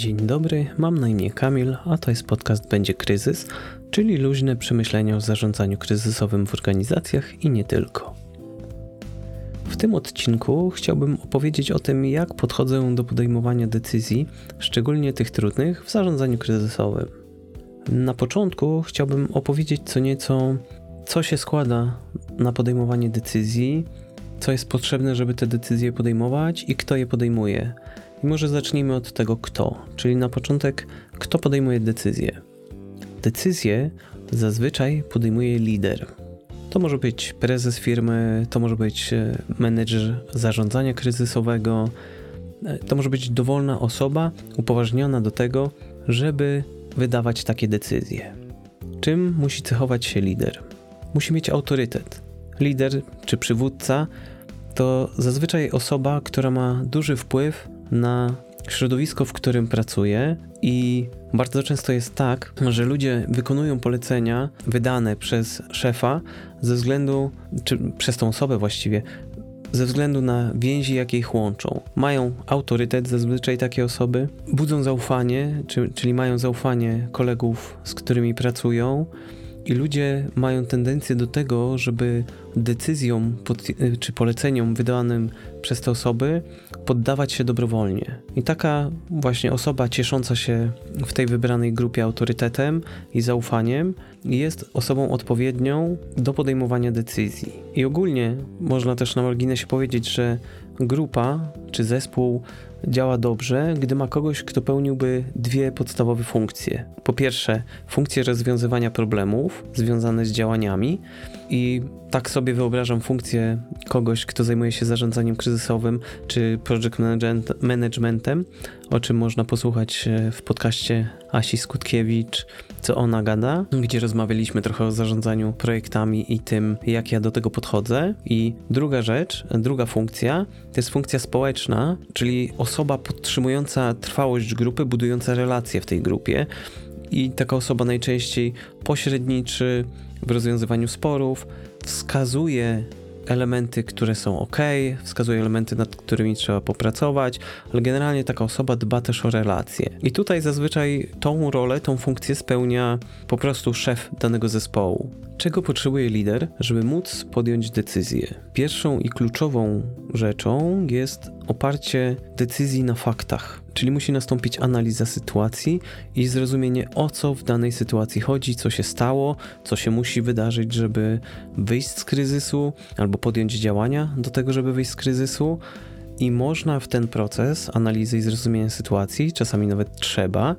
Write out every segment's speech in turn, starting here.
Dzień dobry, mam na imię Kamil, a to jest podcast Będzie Kryzys, czyli luźne przemyślenia o zarządzaniu kryzysowym w organizacjach i nie tylko. W tym odcinku chciałbym opowiedzieć o tym, jak podchodzę do podejmowania decyzji, szczególnie tych trudnych, w zarządzaniu kryzysowym. Na początku chciałbym opowiedzieć co nieco, co się składa na podejmowanie decyzji, co jest potrzebne, żeby te decyzje podejmować i kto je podejmuje. I może zacznijmy od tego kto, czyli na początek kto podejmuje decyzje. Decyzje zazwyczaj podejmuje lider. To może być prezes firmy, to może być e, menedżer zarządzania kryzysowego, e, to może być dowolna osoba upoważniona do tego, żeby wydawać takie decyzje. Czym musi cechować się lider? Musi mieć autorytet. Lider czy przywódca to zazwyczaj osoba, która ma duży wpływ na środowisko, w którym pracuje i bardzo często jest tak, że ludzie wykonują polecenia wydane przez szefa ze względu, czy przez tą osobę właściwie, ze względu na więzi, jakie ich łączą. Mają autorytet, zazwyczaj takie osoby, budzą zaufanie, czy, czyli mają zaufanie kolegów, z którymi pracują i ludzie mają tendencję do tego, żeby decyzjom czy poleceniom wydanym przez te osoby poddawać się dobrowolnie. I taka właśnie osoba ciesząca się w tej wybranej grupie autorytetem i zaufaniem jest osobą odpowiednią do podejmowania decyzji. I ogólnie można też na marginesie powiedzieć, że grupa czy zespół działa dobrze, gdy ma kogoś, kto pełniłby dwie podstawowe funkcje. Po pierwsze, funkcję rozwiązywania problemów związane z działaniami i tak sobie wyobrażam funkcję kogoś, kto zajmuje się zarządzaniem kryzysowym czy project managementem, o czym można posłuchać e, w podcaście Asi Skutkiewicz, co ona gada, gdzie rozmawialiśmy trochę o zarządzaniu projektami i tym, jak ja do tego podchodzę. I druga rzecz, druga funkcja, to jest funkcja społeczna, czyli osoba podtrzymująca trwałość grupy, budująca relacje w tej grupie. I taka osoba najczęściej pośredniczy w rozwiązywaniu sporów, wskazuje elementy, które są ok, wskazuje elementy, nad którymi trzeba popracować, ale generalnie taka osoba dba też o relacje. I tutaj zazwyczaj tą rolę, tą funkcję spełnia po prostu szef danego zespołu. Czego potrzebuje lider, żeby móc podjąć decyzję? Pierwszą i kluczową rzeczą jest oparcie decyzji na faktach. Czyli musi nastąpić analiza sytuacji i zrozumienie, o co w danej sytuacji chodzi, co się stało, co się musi wydarzyć, żeby wyjść z kryzysu, albo podjąć działania do tego, żeby wyjść z kryzysu. I można w ten proces analizy i zrozumienia sytuacji, czasami nawet trzeba,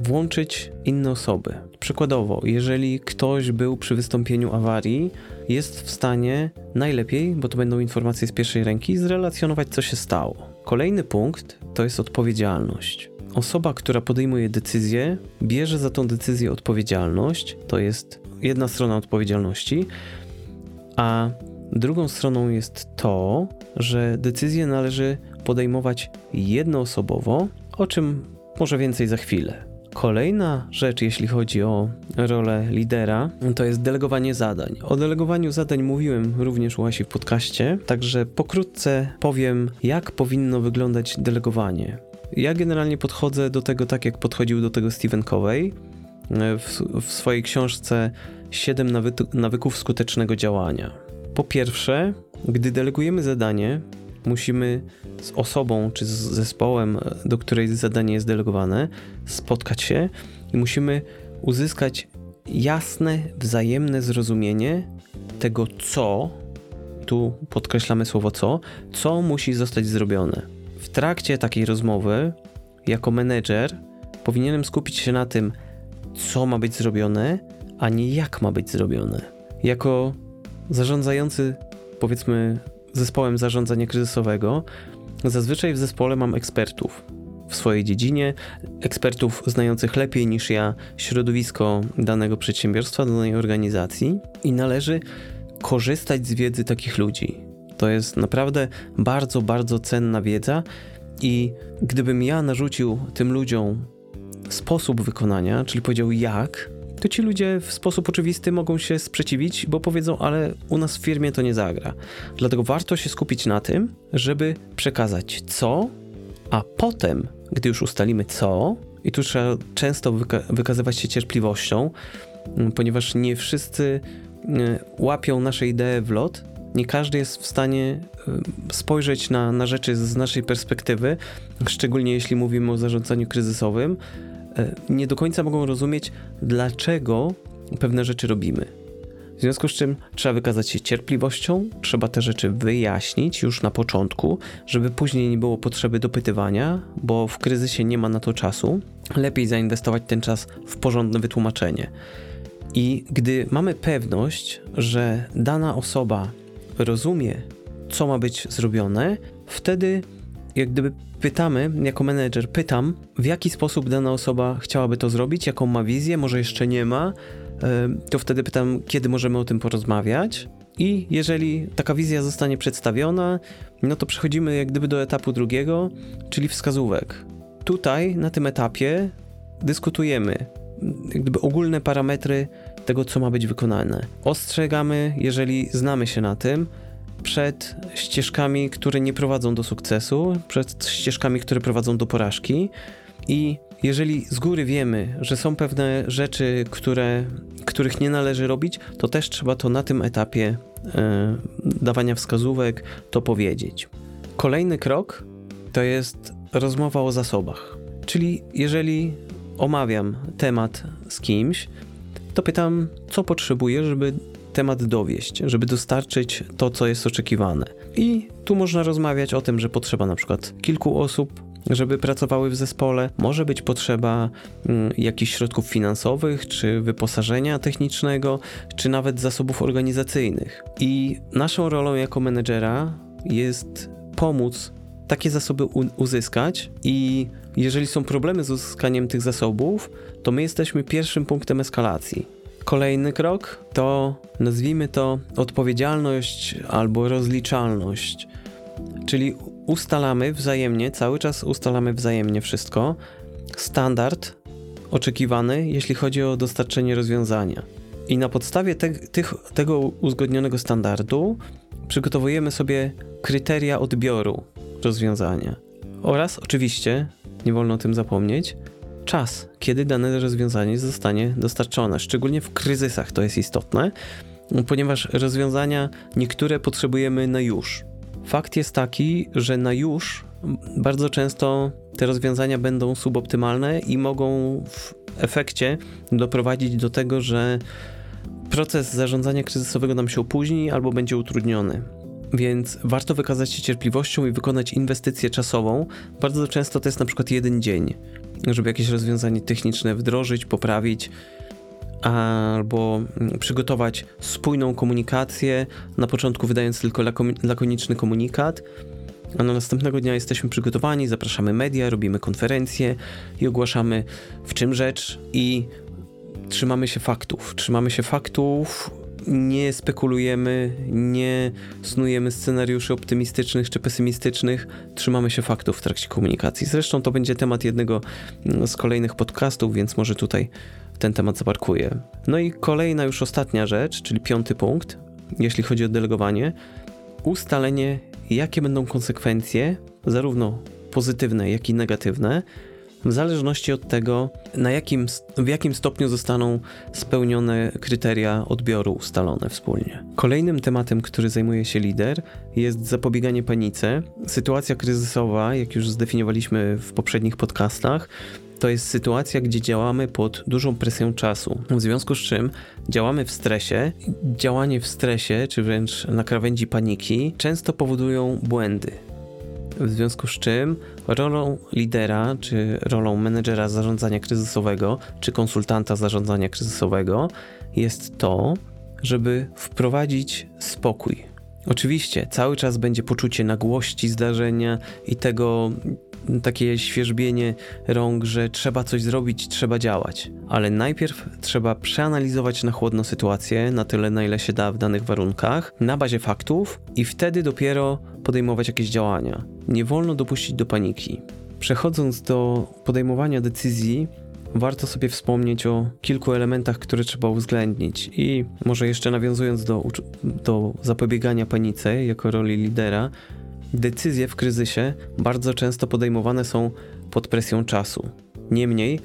włączyć inne osoby. Przykładowo, jeżeli ktoś był przy wystąpieniu awarii, jest w stanie najlepiej, bo to będą informacje z pierwszej ręki, zrelacjonować, co się stało. Kolejny punkt to jest odpowiedzialność. Osoba, która podejmuje decyzję, bierze za tą decyzję odpowiedzialność, to jest jedna strona odpowiedzialności, a drugą stroną jest to, że decyzję należy podejmować jednoosobowo, o czym może więcej za chwilę. Kolejna rzecz, jeśli chodzi o rolę lidera, to jest delegowanie zadań. O delegowaniu zadań mówiłem również u Asi w podcaście, także pokrótce powiem, jak powinno wyglądać delegowanie. Ja generalnie podchodzę do tego tak, jak podchodził do tego Stephen Covey w, w swojej książce 7 nawyków skutecznego działania. Po pierwsze, gdy delegujemy zadanie, musimy z osobą czy z zespołem, do której zadanie jest delegowane, spotkać się i musimy uzyskać jasne, wzajemne zrozumienie tego, co, tu podkreślamy słowo co, co musi zostać zrobione. W trakcie takiej rozmowy, jako menedżer, powinienem skupić się na tym, co ma być zrobione, a nie jak ma być zrobione. Jako zarządzający, powiedzmy, zespołem zarządzania kryzysowego, zazwyczaj w zespole mam ekspertów w swojej dziedzinie, ekspertów znających lepiej niż ja środowisko danego przedsiębiorstwa, danej organizacji i należy korzystać z wiedzy takich ludzi. To jest naprawdę bardzo, bardzo cenna wiedza i gdybym ja narzucił tym ludziom sposób wykonania, czyli powiedział jak, to ci ludzie w sposób oczywisty mogą się sprzeciwić, bo powiedzą, ale u nas w firmie to nie zagra. Dlatego warto się skupić na tym, żeby przekazać co A potem, gdy już ustalimy co, i tu trzeba często wyka wykazywać się cierpliwością, ponieważ nie wszyscy łapią nasze idee w lot, nie każdy jest w stanie spojrzeć na, na rzeczy z naszej perspektywy, szczególnie jeśli mówimy o zarządzaniu kryzysowym. E, nie do końca mogą rozumieć, dlaczego pewne rzeczy robimy. W związku z czym trzeba wykazać się cierpliwością, trzeba te rzeczy wyjaśnić już na początku, żeby później nie było potrzeby dopytywania, bo w kryzysie nie ma na to czasu. Lepiej zainwestować ten czas w porządne wytłumaczenie. I gdy mamy pewność, że dana osoba rozumie, co ma być zrobione, wtedy jak gdyby pytamy, jako menedżer pytam, w jaki sposób dana osoba chciałaby to zrobić, jaką ma wizję, może jeszcze nie ma, to wtedy pytam, kiedy możemy o tym porozmawiać. I jeżeli taka wizja zostanie przedstawiona, no to przechodzimy jak gdyby do etapu drugiego, czyli wskazówek. Tutaj, na tym etapie, dyskutujemy jak gdyby ogólne parametry tego, co ma być wykonane. Ostrzegamy, jeżeli znamy się na tym, przed ścieżkami, które nie prowadzą do sukcesu, przed ścieżkami, które prowadzą do porażki. I jeżeli z góry wiemy, że są pewne rzeczy, które, których nie należy robić, to też trzeba to na tym etapie e, dawania wskazówek to powiedzieć. Kolejny krok to jest rozmowa o zasobach. Czyli jeżeli omawiam temat z kimś, to pytam, co potrzebuję, żeby temat dowieść, żeby dostarczyć to, co jest oczekiwane. I tu można rozmawiać o tym, że potrzeba na przykład kilku osób, żeby pracowały w zespole. Może być potrzeba mm, jakichś środków finansowych, czy wyposażenia technicznego, czy nawet zasobów organizacyjnych. I naszą rolą jako menedżera jest pomóc takie zasoby uzyskać i jeżeli są problemy z uzyskaniem tych zasobów, to my jesteśmy pierwszym punktem eskalacji. Kolejny krok to nazwijmy to odpowiedzialność albo rozliczalność. Czyli ustalamy wzajemnie, cały czas ustalamy wzajemnie wszystko. Standard oczekiwany, jeśli chodzi o dostarczenie rozwiązania. I na podstawie te, tych, tego uzgodnionego standardu przygotowujemy sobie kryteria odbioru rozwiązania. Oraz oczywiście, nie wolno o tym zapomnieć, czas, kiedy dane rozwiązanie zostanie dostarczone. Szczególnie w kryzysach to jest istotne, ponieważ rozwiązania niektóre potrzebujemy na już. Fakt jest taki, że na już bardzo często te rozwiązania będą suboptymalne i mogą w efekcie doprowadzić do tego, że proces zarządzania kryzysowego nam się opóźni albo będzie utrudniony. Więc warto wykazać się cierpliwością i wykonać inwestycję czasową. Bardzo często to jest na przykład jeden dzień, żeby jakieś rozwiązanie techniczne wdrożyć, poprawić albo przygotować spójną komunikację, na początku wydając tylko lakoniczny komunikat, a na następnego dnia jesteśmy przygotowani, zapraszamy media, robimy konferencje i ogłaszamy w czym rzecz i trzymamy się faktów. Trzymamy się faktów, nie spekulujemy, nie snujemy scenariuszy optymistycznych czy pesymistycznych, trzymamy się faktów w trakcie komunikacji. Zresztą to będzie temat jednego z kolejnych podcastów, więc może tutaj ten temat zaparkuję. No i kolejna, już ostatnia rzecz, czyli piąty punkt, jeśli chodzi o delegowanie, ustalenie, jakie będą konsekwencje, zarówno pozytywne, jak i negatywne, w zależności od tego, na jakim, w jakim stopniu zostaną spełnione kryteria odbioru ustalone wspólnie. Kolejnym tematem, który zajmuje się lider, jest zapobieganie panice. Sytuacja kryzysowa, jak już zdefiniowaliśmy w poprzednich podcastach, to jest sytuacja, gdzie działamy pod dużą presją czasu. W związku z czym działamy w stresie. Działanie w stresie, czy wręcz na krawędzi paniki, często powodują błędy. W związku z czym rolą lidera, czy rolą menedżera zarządzania kryzysowego, czy konsultanta zarządzania kryzysowego jest to, żeby wprowadzić spokój. Oczywiście cały czas będzie poczucie nagłości zdarzenia i tego takie świeżbienie rąk, że trzeba coś zrobić, trzeba działać. Ale najpierw trzeba przeanalizować na chłodno sytuację, na tyle na ile się da w danych warunkach, na bazie faktów i wtedy dopiero podejmować jakieś działania. Nie wolno dopuścić do paniki. Przechodząc do podejmowania decyzji, warto sobie wspomnieć o kilku elementach, które trzeba uwzględnić. I może jeszcze nawiązując do, do zapobiegania panice jako roli lidera, decyzje w kryzysie bardzo często podejmowane są pod presją czasu. Niemniej,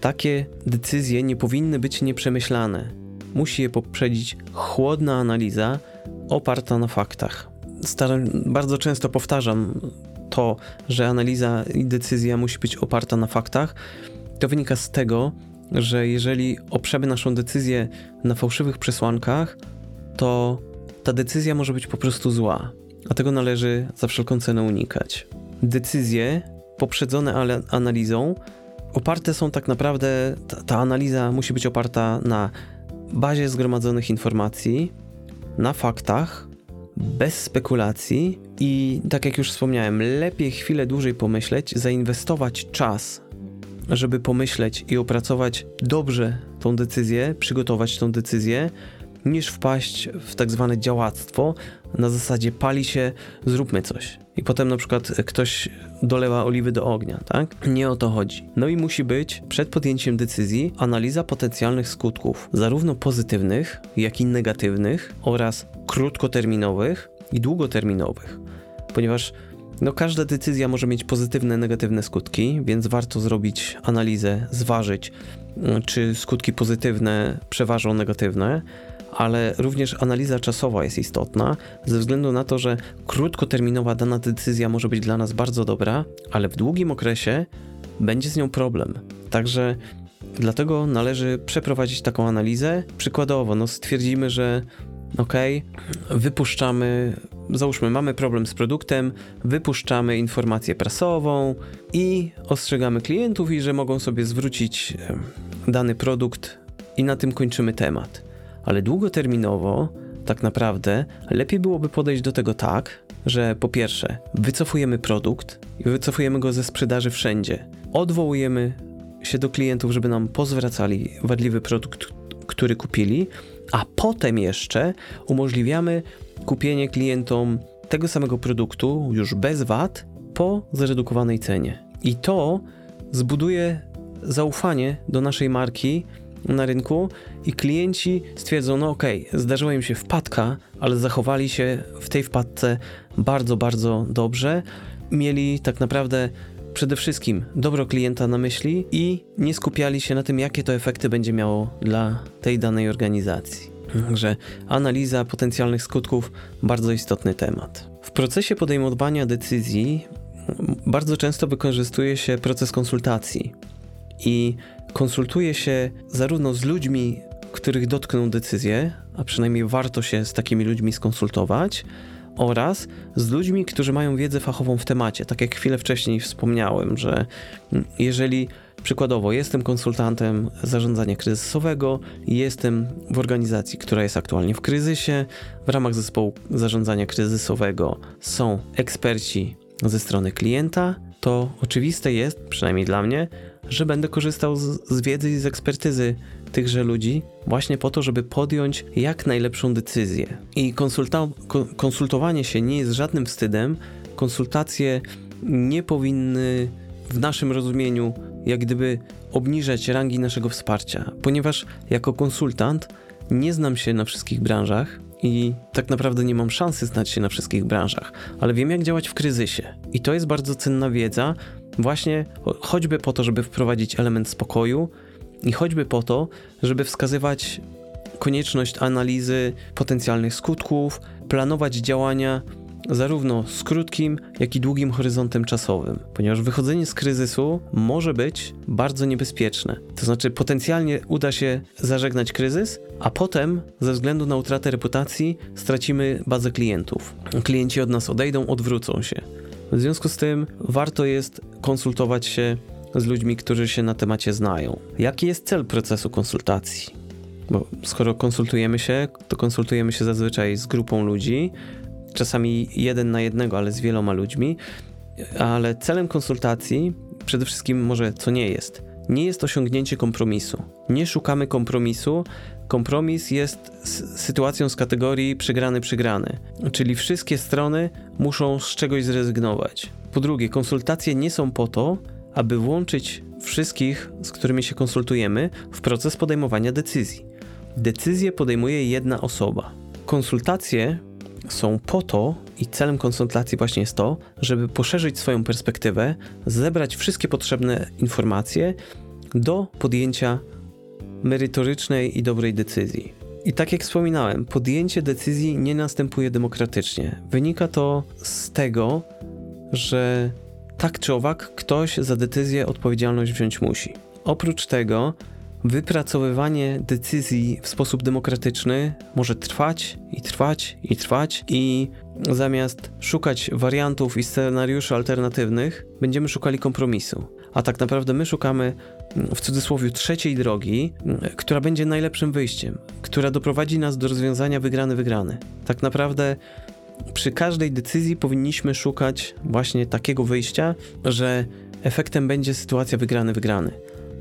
takie decyzje nie powinny być nieprzemyślane. Musi je poprzedzić chłodna analiza oparta na faktach. Staram, bardzo często powtarzam to, że analiza i decyzja musi być oparta na faktach. To wynika z tego, że jeżeli oprzemy naszą decyzję na fałszywych przesłankach, to ta decyzja może być po prostu zła, a tego należy za wszelką cenę unikać. Decyzje poprzedzone analizą oparte są tak naprawdę, ta, ta analiza musi być oparta na bazie zgromadzonych informacji, na faktach, bez spekulacji i tak jak już wspomniałem, lepiej chwilę dłużej pomyśleć, zainwestować czas, żeby pomyśleć i opracować dobrze tą decyzję, przygotować tą decyzję, niż wpaść w tak zwane działactwo na zasadzie pali się, zróbmy coś. I potem na przykład ktoś dolewa oliwy do ognia, tak? Nie o to chodzi. No i musi być przed podjęciem decyzji analiza potencjalnych skutków, zarówno pozytywnych, jak i negatywnych oraz krótkoterminowych i długoterminowych. Ponieważ no, każda decyzja może mieć pozytywne, negatywne skutki, więc warto zrobić analizę, zważyć, czy skutki pozytywne przeważą negatywne, ale również analiza czasowa jest istotna, ze względu na to, że krótkoterminowa dana decyzja może być dla nas bardzo dobra, ale w długim okresie będzie z nią problem. Także dlatego należy przeprowadzić taką analizę. Przykładowo, no stwierdzimy, że ok, wypuszczamy, załóżmy, mamy problem z produktem, wypuszczamy informację prasową i ostrzegamy klientów, i że mogą sobie zwrócić dany produkt, i na tym kończymy temat ale długoterminowo tak naprawdę lepiej byłoby podejść do tego tak, że po pierwsze wycofujemy produkt i wycofujemy go ze sprzedaży wszędzie. Odwołujemy się do klientów, żeby nam pozwracali wadliwy produkt, który kupili, a potem jeszcze umożliwiamy kupienie klientom tego samego produktu już bez VAT po zredukowanej cenie. I to zbuduje zaufanie do naszej marki na rynku i klienci stwierdzą, no okej, okay, zdarzyła im się wpadka, ale zachowali się w tej wpadce bardzo, bardzo dobrze. Mieli tak naprawdę przede wszystkim dobro klienta na myśli i nie skupiali się na tym, jakie to efekty będzie miało dla tej danej organizacji. Także analiza potencjalnych skutków bardzo istotny temat. W procesie podejmowania decyzji bardzo często wykorzystuje się proces konsultacji i konsultuje się zarówno z ludźmi, których dotkną decyzje, a przynajmniej warto się z takimi ludźmi skonsultować, oraz z ludźmi, którzy mają wiedzę fachową w temacie. Tak jak chwilę wcześniej wspomniałem, że jeżeli przykładowo jestem konsultantem zarządzania kryzysowego, jestem w organizacji, która jest aktualnie w kryzysie, w ramach zespołu zarządzania kryzysowego są eksperci ze strony klienta, to oczywiste jest, przynajmniej dla mnie, że będę korzystał z, z wiedzy i z ekspertyzy tychże ludzi, właśnie po to, żeby podjąć jak najlepszą decyzję. I konsulta- konsultowanie się nie jest żadnym wstydem. Konsultacje nie powinny w naszym rozumieniu jak gdyby obniżać rangi naszego wsparcia, ponieważ jako konsultant nie znam się na wszystkich branżach i tak naprawdę nie mam szansy znać się na wszystkich branżach, ale wiem jak działać w kryzysie. I to jest bardzo cenna wiedza, Właśnie choćby po to, żeby wprowadzić element spokoju i choćby po to, żeby wskazywać konieczność analizy potencjalnych skutków, planować działania zarówno z krótkim, jak i długim horyzontem czasowym, ponieważ wychodzenie z kryzysu może być bardzo niebezpieczne. To znaczy, potencjalnie uda się zażegnać kryzys, a potem, ze względu na utratę reputacji, stracimy bazę klientów. Klienci od nas odejdą, odwrócą się. W związku z tym warto jest konsultować się z ludźmi, którzy się na temacie znają. Jaki jest cel procesu konsultacji? Bo skoro konsultujemy się, to konsultujemy się zazwyczaj z grupą ludzi, czasami jeden na jednego, ale z wieloma ludźmi, ale celem konsultacji przede wszystkim może co nie jest. Nie jest osiągnięcie kompromisu. Nie szukamy kompromisu, Kompromis jest sytuacją z kategorii przegrany-przegrany, czyli wszystkie strony muszą z czegoś zrezygnować. Po drugie, konsultacje nie są po to, aby włączyć wszystkich, z którymi się konsultujemy, w proces podejmowania decyzji. Decyzję podejmuje jedna osoba. Konsultacje są po to, i celem konsultacji właśnie jest to, żeby poszerzyć swoją perspektywę, zebrać wszystkie potrzebne informacje do podjęcia merytorycznej i dobrej decyzji. I tak jak wspominałem, podjęcie decyzji nie następuje demokratycznie. Wynika to z tego, że tak czy owak ktoś za decyzję odpowiedzialność wziąć musi. Oprócz tego, wypracowywanie decyzji w sposób demokratyczny może trwać i trwać i trwać i zamiast szukać wariantów i scenariuszy alternatywnych, będziemy szukali kompromisu. A tak naprawdę my szukamy w cudzysłowie trzeciej drogi, która będzie najlepszym wyjściem, która doprowadzi nas do rozwiązania wygrany-wygrany. Tak naprawdę przy każdej decyzji powinniśmy szukać właśnie takiego wyjścia, że efektem będzie sytuacja wygrany-wygrany.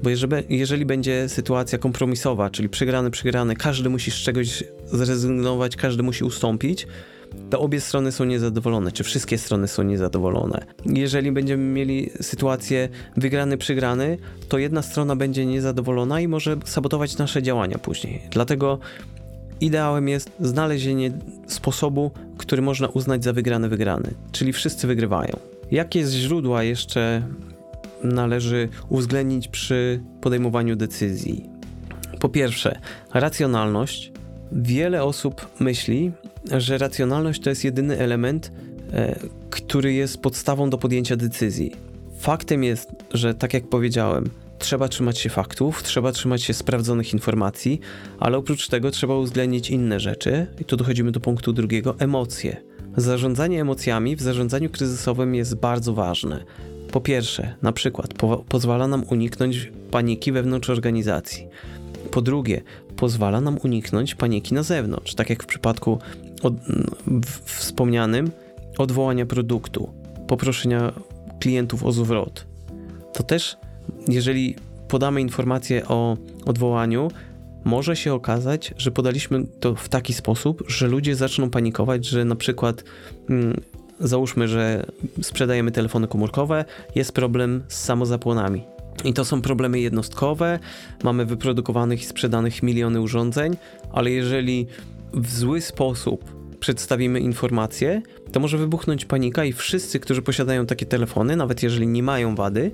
Bo jeżeli, będzie sytuacja kompromisowa, czyli przegrany, przegrany, każdy musi z czegoś zrezygnować, każdy musi ustąpić, to obie strony są niezadowolone, czy wszystkie strony są niezadowolone. Jeżeli będziemy mieli sytuację wygrany, przegrany, to jedna strona będzie niezadowolona i może sabotować nasze działania później. Dlatego ideałem jest znalezienie sposobu, który można uznać za wygrany, wygrany, czyli wszyscy wygrywają. Jakie źródła jeszcze należy uwzględnić przy podejmowaniu decyzji? Po pierwsze, racjonalność. Wiele osób myśli, że racjonalność to jest jedyny element, e, który jest podstawą do podjęcia decyzji. Faktem jest, że tak jak powiedziałem, trzeba trzymać się faktów, trzeba trzymać się sprawdzonych informacji, ale oprócz tego trzeba uwzględnić inne rzeczy, i tu dochodzimy do punktu drugiego emocje. Zarządzanie emocjami w zarządzaniu kryzysowym jest bardzo ważne. Po pierwsze, na przykład po pozwala nam uniknąć paniki wewnątrz organizacji. Po drugie, pozwala nam uniknąć paniki na zewnątrz, tak jak w przypadku od, wspomnianym odwołania produktu, poproszenia klientów o zwrot. To też, jeżeli podamy informację o odwołaniu, może się okazać, że podaliśmy to w taki sposób, że ludzie zaczną panikować, że na przykład mm, załóżmy, że sprzedajemy telefony komórkowe, jest problem z samozapłonami. I to są problemy jednostkowe, mamy wyprodukowanych i sprzedanych miliony urządzeń, ale jeżeli w zły sposób przedstawimy informację, to może wybuchnąć panika i wszyscy, którzy posiadają takie telefony, nawet jeżeli nie mają wady,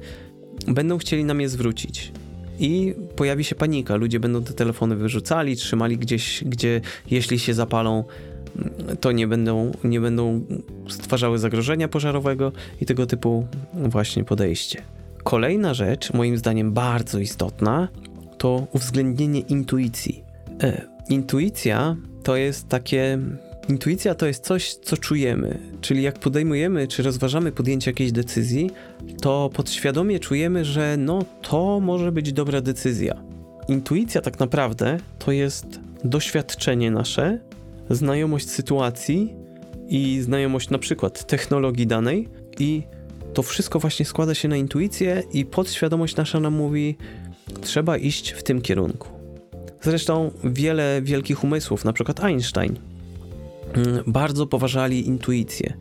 będą chcieli nam je zwrócić. I pojawi się panika. Ludzie będą te telefony wyrzucali, trzymali gdzieś, gdzie jeśli się zapalą, to nie będą, nie będą stwarzały zagrożenia pożarowego i tego typu właśnie podejście. Kolejna rzecz, moim zdaniem bardzo istotna, to uwzględnienie intuicji. E, intuicja to jest takie. Intuicja to jest coś, co czujemy, czyli jak podejmujemy czy rozważamy podjęcie jakiejś decyzji, to podświadomie czujemy, że no to może być dobra decyzja. Intuicja tak naprawdę to jest doświadczenie nasze, znajomość sytuacji i znajomość na przykład technologii danej i to wszystko właśnie składa się na intuicję i podświadomość nasza nam mówi trzeba iść w tym kierunku. Zresztą wiele wielkich umysłów, na przykład Einstein, bardzo poważali intuicję.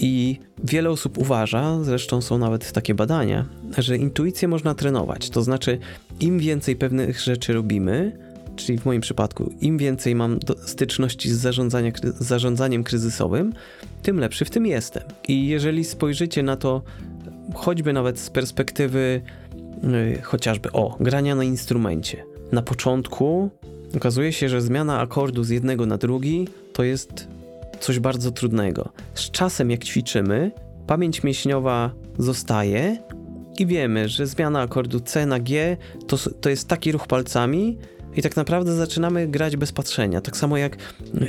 I wiele osób uważa, zresztą są nawet takie badania, że intuicję można trenować. To znaczy, im więcej pewnych rzeczy robimy, czyli w moim przypadku, im więcej mam styczności z, z zarządzaniem kryzysowym, tym lepszy w tym jestem. I jeżeli spojrzycie na to choćby nawet z perspektywy yy, chociażby o grania na instrumencie, na początku okazuje się, że zmiana akordu z jednego na drugi to jest coś bardzo trudnego. Z czasem, jak ćwiczymy, pamięć mięśniowa zostaje i wiemy, że zmiana akordu C na G to, to jest taki ruch palcami, i tak naprawdę zaczynamy grać bez patrzenia. Tak samo jak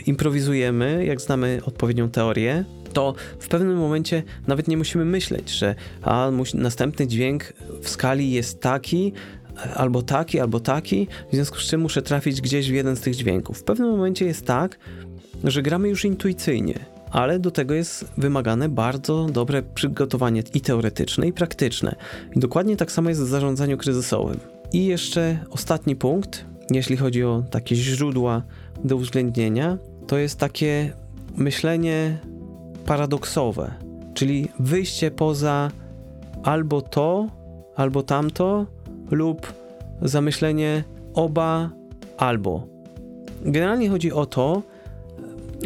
improwizujemy, jak znamy odpowiednią teorię, to w pewnym momencie nawet nie musimy myśleć, że a, następny dźwięk w skali jest taki, albo taki, albo taki, w związku z czym muszę trafić gdzieś w jeden z tych dźwięków. W pewnym momencie jest tak, że gramy już intuicyjnie, ale do tego jest wymagane bardzo dobre przygotowanie i teoretyczne, i praktyczne. I dokładnie tak samo jest w zarządzaniu kryzysowym. I jeszcze ostatni punkt, jeśli chodzi o takie źródła do uwzględnienia, to jest takie myślenie paradoksowe, czyli wyjście poza albo to, albo tamto, lub zamyślenie oba albo. Generalnie chodzi o to,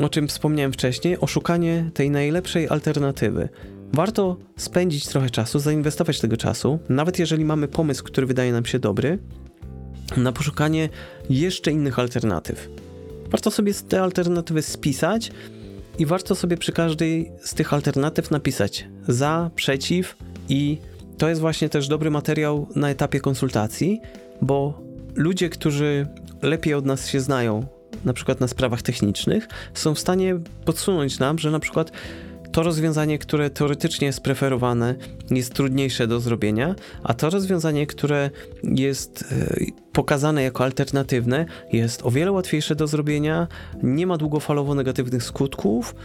o czym wspomniałem wcześniej, o szukanie tej najlepszej alternatywy. Warto spędzić trochę czasu, zainwestować tego czasu, nawet jeżeli mamy pomysł, który wydaje nam się dobry, na poszukanie jeszcze innych alternatyw. Warto sobie te alternatywy spisać i warto sobie przy każdej z tych alternatyw napisać za, przeciw i to jest właśnie też dobry materiał na etapie konsultacji, bo ludzie, którzy lepiej od nas się znają, na przykład na sprawach technicznych, są w stanie podsunąć nam, że na przykład to rozwiązanie, które teoretycznie jest preferowane, jest trudniejsze do zrobienia, a to rozwiązanie, które jest e, pokazane jako alternatywne, jest o wiele łatwiejsze do zrobienia, nie ma długofalowo negatywnych skutków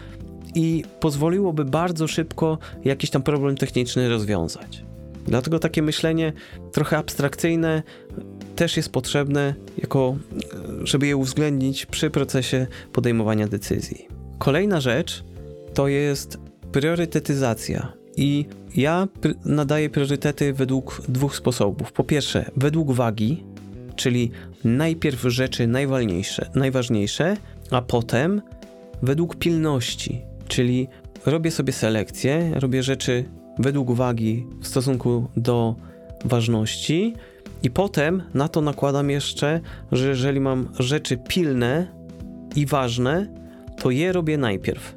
i pozwoliłoby bardzo szybko jakiś tam problem techniczny rozwiązać. Dlatego takie myślenie trochę abstrakcyjne też jest potrzebne, jako, żeby je uwzględnić przy procesie podejmowania decyzji. Kolejna rzecz to jest priorytetyzacja. I ja nadaję priorytety według dwóch sposobów. Po pierwsze, według wagi, czyli najpierw rzeczy najważniejsze, najważniejsze a potem według pilności, czyli robię sobie selekcję, robię rzeczy według wagi w stosunku do ważności i potem na to nakładam jeszcze, że jeżeli mam rzeczy pilne i ważne, to je robię najpierw.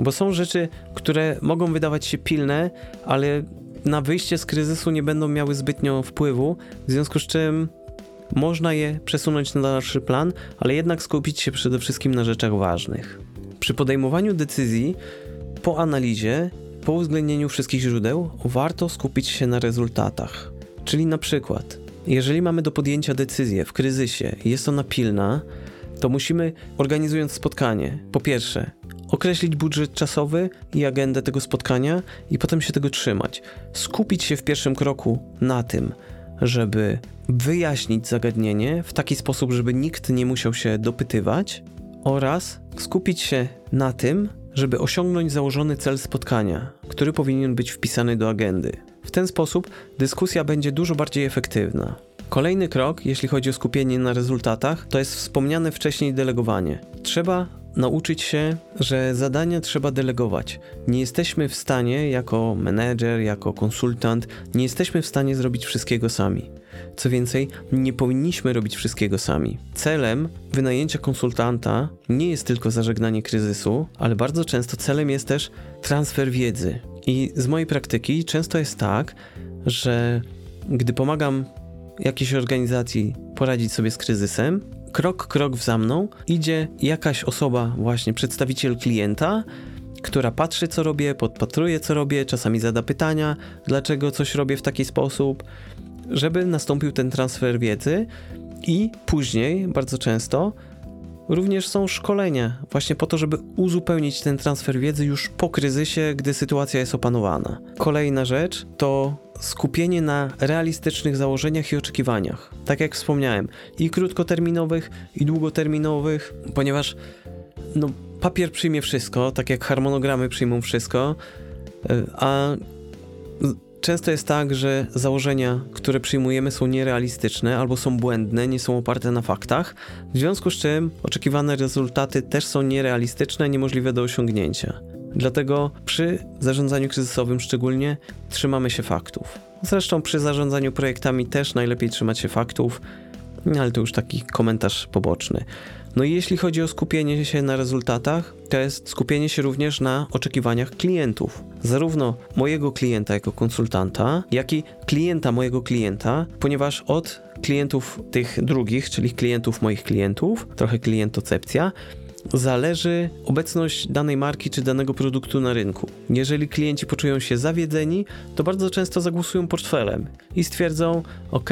Bo są rzeczy, które mogą wydawać się pilne, ale na wyjście z kryzysu nie będą miały zbytnio wpływu, w związku z czym można je przesunąć na dalszy plan, ale jednak skupić się przede wszystkim na rzeczach ważnych. Przy podejmowaniu decyzji, po analizie, po uwzględnieniu wszystkich źródeł, warto skupić się na rezultatach. Czyli na przykład, jeżeli mamy do podjęcia decyzję w kryzysie i jest ona pilna, to musimy, organizując spotkanie, po pierwsze, określić budżet czasowy i agendę tego spotkania i potem się tego trzymać. Skupić się w pierwszym kroku na tym, żeby wyjaśnić zagadnienie w taki sposób, żeby nikt nie musiał się dopytywać oraz skupić się na tym, żeby osiągnąć założony cel spotkania, który powinien być wpisany do agendy. W ten sposób dyskusja będzie dużo bardziej efektywna. Kolejny krok, jeśli chodzi o skupienie na rezultatach, to jest wspomniane wcześniej delegowanie. Trzeba nauczyć się, że zadania trzeba delegować. Nie jesteśmy w stanie, jako menedżer, jako konsultant, nie jesteśmy w stanie zrobić wszystkiego sami. Co więcej, nie powinniśmy robić wszystkiego sami. Celem wynajęcia konsultanta nie jest tylko zażegnanie kryzysu, ale bardzo często celem jest też transfer wiedzy. I z mojej praktyki często jest tak, że gdy pomagam jakiejś organizacji poradzić sobie z kryzysem, krok, krok za mną idzie jakaś osoba, właśnie przedstawiciel klienta, która patrzy, co robię, podpatruje, co robię, czasami zada pytania, dlaczego coś robię w taki sposób, żeby nastąpił ten transfer wiedzy i później, bardzo często, również są szkolenia, właśnie po to, żeby uzupełnić ten transfer wiedzy już po kryzysie, gdy sytuacja jest opanowana. Kolejna rzecz to skupienie na realistycznych założeniach i oczekiwaniach. Tak jak wspomniałem, i krótkoterminowych, i długoterminowych, ponieważ no, papier przyjmie wszystko, tak jak harmonogramy przyjmą wszystko, e, a często jest tak, że założenia, które przyjmujemy, są nierealistyczne albo są błędne, nie są oparte na faktach, w związku z czym oczekiwane rezultaty też są nierealistyczne, niemożliwe do osiągnięcia. Dlatego przy zarządzaniu kryzysowym szczególnie trzymamy się faktów. Zresztą przy zarządzaniu projektami też najlepiej trzymać się faktów, ale to już taki komentarz poboczny. No i jeśli chodzi o skupienie się na rezultatach, to jest skupienie się również na oczekiwaniach klientów. Zarówno mojego klienta jako konsultanta, jak i klienta mojego klienta, ponieważ od klientów tych drugich, czyli klientów moich klientów, trochę klientocepcja, zależy obecność danej marki czy danego produktu na rynku. Jeżeli klienci poczują się zawiedzeni, to bardzo często zagłosują portfelem i stwierdzą: OK,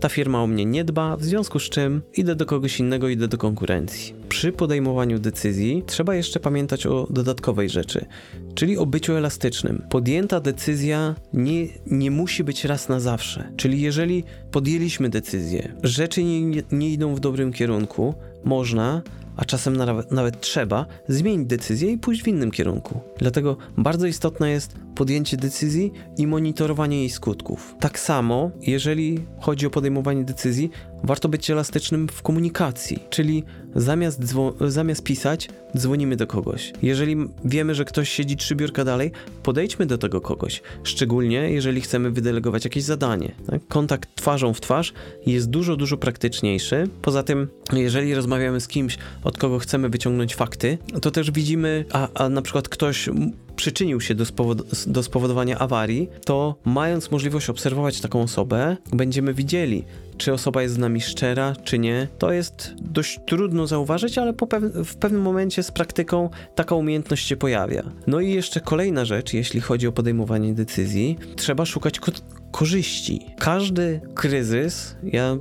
ta firma o mnie nie dba, w związku z czym idę do kogoś innego, idę do konkurencji. Przy podejmowaniu decyzji trzeba jeszcze pamiętać o dodatkowej rzeczy, czyli o byciu elastycznym. Podjęta decyzja nie, nie musi być raz na zawsze. Czyli jeżeli podjęliśmy decyzję, rzeczy nie, nie idą w dobrym kierunku, można a czasem nawet, nawet trzeba zmienić decyzję i pójść w innym kierunku. Dlatego bardzo istotne jest podjęcie decyzji i monitorowanie jej skutków. Tak samo, jeżeli chodzi o podejmowanie decyzji, warto być elastycznym w komunikacji, czyli zamiast, zamiast pisać, dzwonimy do kogoś. Jeżeli wiemy, że ktoś siedzi trzy biurka dalej, podejdźmy do tego kogoś, szczególnie jeżeli chcemy wydelegować jakieś zadanie. Tak? Kontakt twarzą w twarz jest dużo, dużo praktyczniejszy. Poza tym, jeżeli rozmawiamy z kimś, od kogo chcemy wyciągnąć fakty, to też widzimy, a, a na przykład ktoś przyczynił się do, spowod do spowodowania awarii, to mając możliwość obserwować taką osobę, będziemy widzieli, czy osoba jest z nami szczera, czy nie. To jest dość trudno zauważyć, ale pew w pewnym momencie z praktyką taka umiejętność się pojawia. No i jeszcze kolejna rzecz, jeśli chodzi o podejmowanie decyzji, trzeba szukać ko korzyści. Każdy kryzys, ja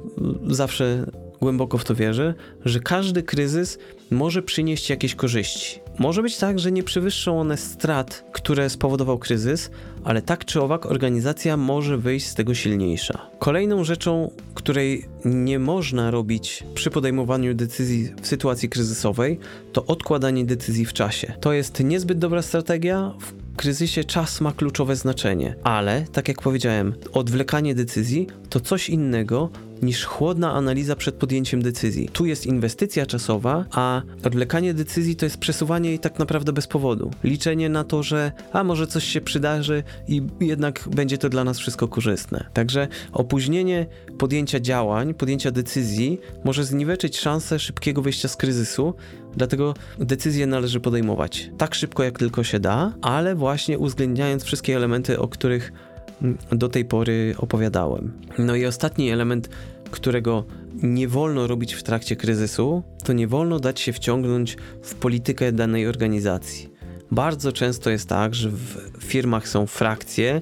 zawsze głęboko w to wierzę, że każdy kryzys może przynieść jakieś korzyści. Może być tak, że nie przewyższą one strat, które spowodował kryzys, ale tak czy owak organizacja może wyjść z tego silniejsza. Kolejną rzeczą, której nie można robić przy podejmowaniu decyzji w sytuacji kryzysowej, to odkładanie decyzji w czasie. To jest niezbyt dobra strategia. W kryzysie czas ma kluczowe znaczenie, ale tak jak powiedziałem, odwlekanie decyzji to coś innego niż chłodna analiza przed podjęciem decyzji. Tu jest inwestycja czasowa, a odwlekanie decyzji to jest przesuwanie jej tak naprawdę bez powodu. Liczenie na to, że a może coś się przydarzy i jednak będzie to dla nas wszystko korzystne. Także opóźnienie podjęcia działań, podjęcia decyzji może zniweczyć szansę szybkiego wyjścia z kryzysu, dlatego decyzje należy podejmować tak szybko jak tylko się da, ale właśnie uwzględniając wszystkie elementy, o których do tej pory opowiadałem. No i ostatni element, którego nie wolno robić w trakcie kryzysu, to nie wolno dać się wciągnąć w politykę danej organizacji. Bardzo często jest tak, że w firmach są frakcje,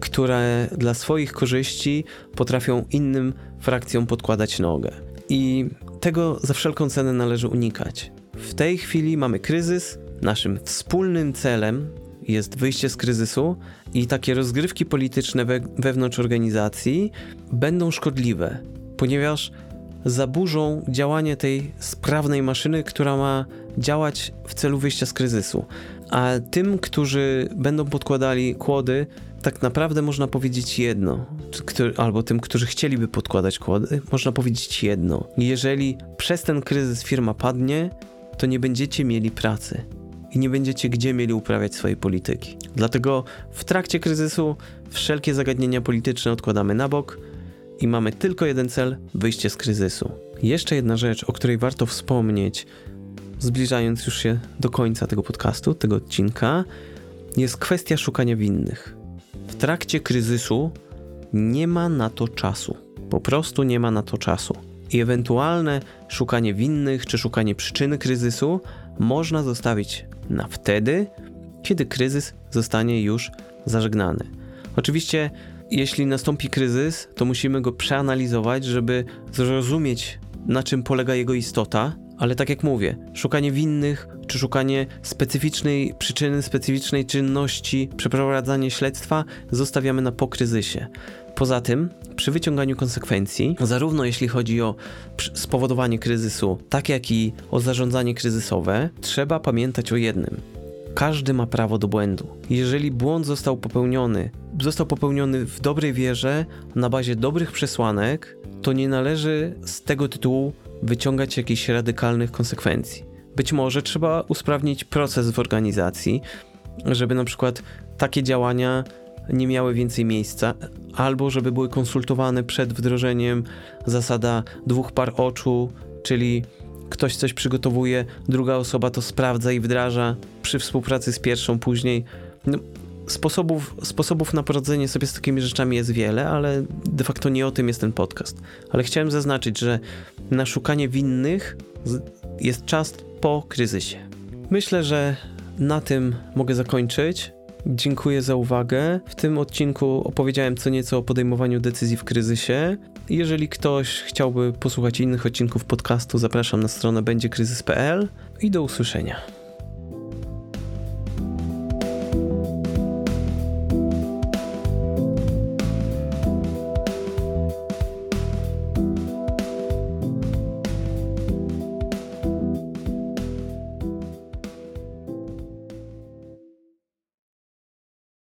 które dla swoich korzyści potrafią innym frakcjom podkładać nogę. I tego za wszelką cenę należy unikać. W tej chwili mamy kryzys. Naszym wspólnym celem jest wyjście z kryzysu i takie rozgrywki polityczne we, wewnątrz organizacji będą szkodliwe, ponieważ zaburzą działanie tej sprawnej maszyny, która ma działać w celu wyjścia z kryzysu. A tym, którzy będą podkładali kłody, tak naprawdę można powiedzieć jedno, albo tym, którzy chcieliby podkładać kłody, można powiedzieć jedno. Jeżeli przez ten kryzys firma padnie, to nie będziecie mieli pracy i nie będziecie gdzie mieli uprawiać swojej polityki. Dlatego w trakcie kryzysu wszelkie zagadnienia polityczne odkładamy na bok i mamy tylko jeden cel wyjście z kryzysu. Jeszcze jedna rzecz, o której warto wspomnieć, zbliżając już się do końca tego podcastu, tego odcinka, jest kwestia szukania winnych. W trakcie kryzysu nie ma na to czasu. Po prostu nie ma na to czasu. I ewentualne szukanie winnych czy szukanie przyczyny kryzysu można zostawić na wtedy, kiedy kryzys zostanie już zażegnany. Oczywiście, jeśli nastąpi kryzys, to musimy go przeanalizować, żeby zrozumieć, na czym polega jego istota, ale tak jak mówię, szukanie winnych czy szukanie specyficznej przyczyny, specyficznej czynności, przeprowadzanie śledztwa zostawiamy na pokryzysie. Poza tym, przy wyciąganiu konsekwencji, zarówno jeśli chodzi o spowodowanie kryzysu, tak jak i o zarządzanie kryzysowe, trzeba pamiętać o jednym. Każdy ma prawo do błędu. Jeżeli błąd został popełniony, został popełniony w dobrej wierze, na bazie dobrych przesłanek, to nie należy z tego tytułu wyciągać jakichś radykalnych konsekwencji. Być może trzeba usprawnić proces w organizacji, żeby na przykład takie działania nie miały więcej miejsca, albo żeby były konsultowane przed wdrożeniem zasada dwóch par oczu, czyli ktoś coś przygotowuje, druga osoba to sprawdza i wdraża przy współpracy z pierwszą później. No, sposobów, sposobów na poradzenie sobie z takimi rzeczami jest wiele, ale de facto nie o tym jest ten podcast. Ale chciałem zaznaczyć, że na szukanie winnych jest czas po kryzysie. Myślę, że na tym mogę zakończyć. Dziękuję za uwagę. W tym odcinku opowiedziałem co nieco o podejmowaniu decyzji w kryzysie. Jeżeli ktoś chciałby posłuchać innych odcinków podcastu, zapraszam na stronę będziekryzys.pl i do usłyszenia.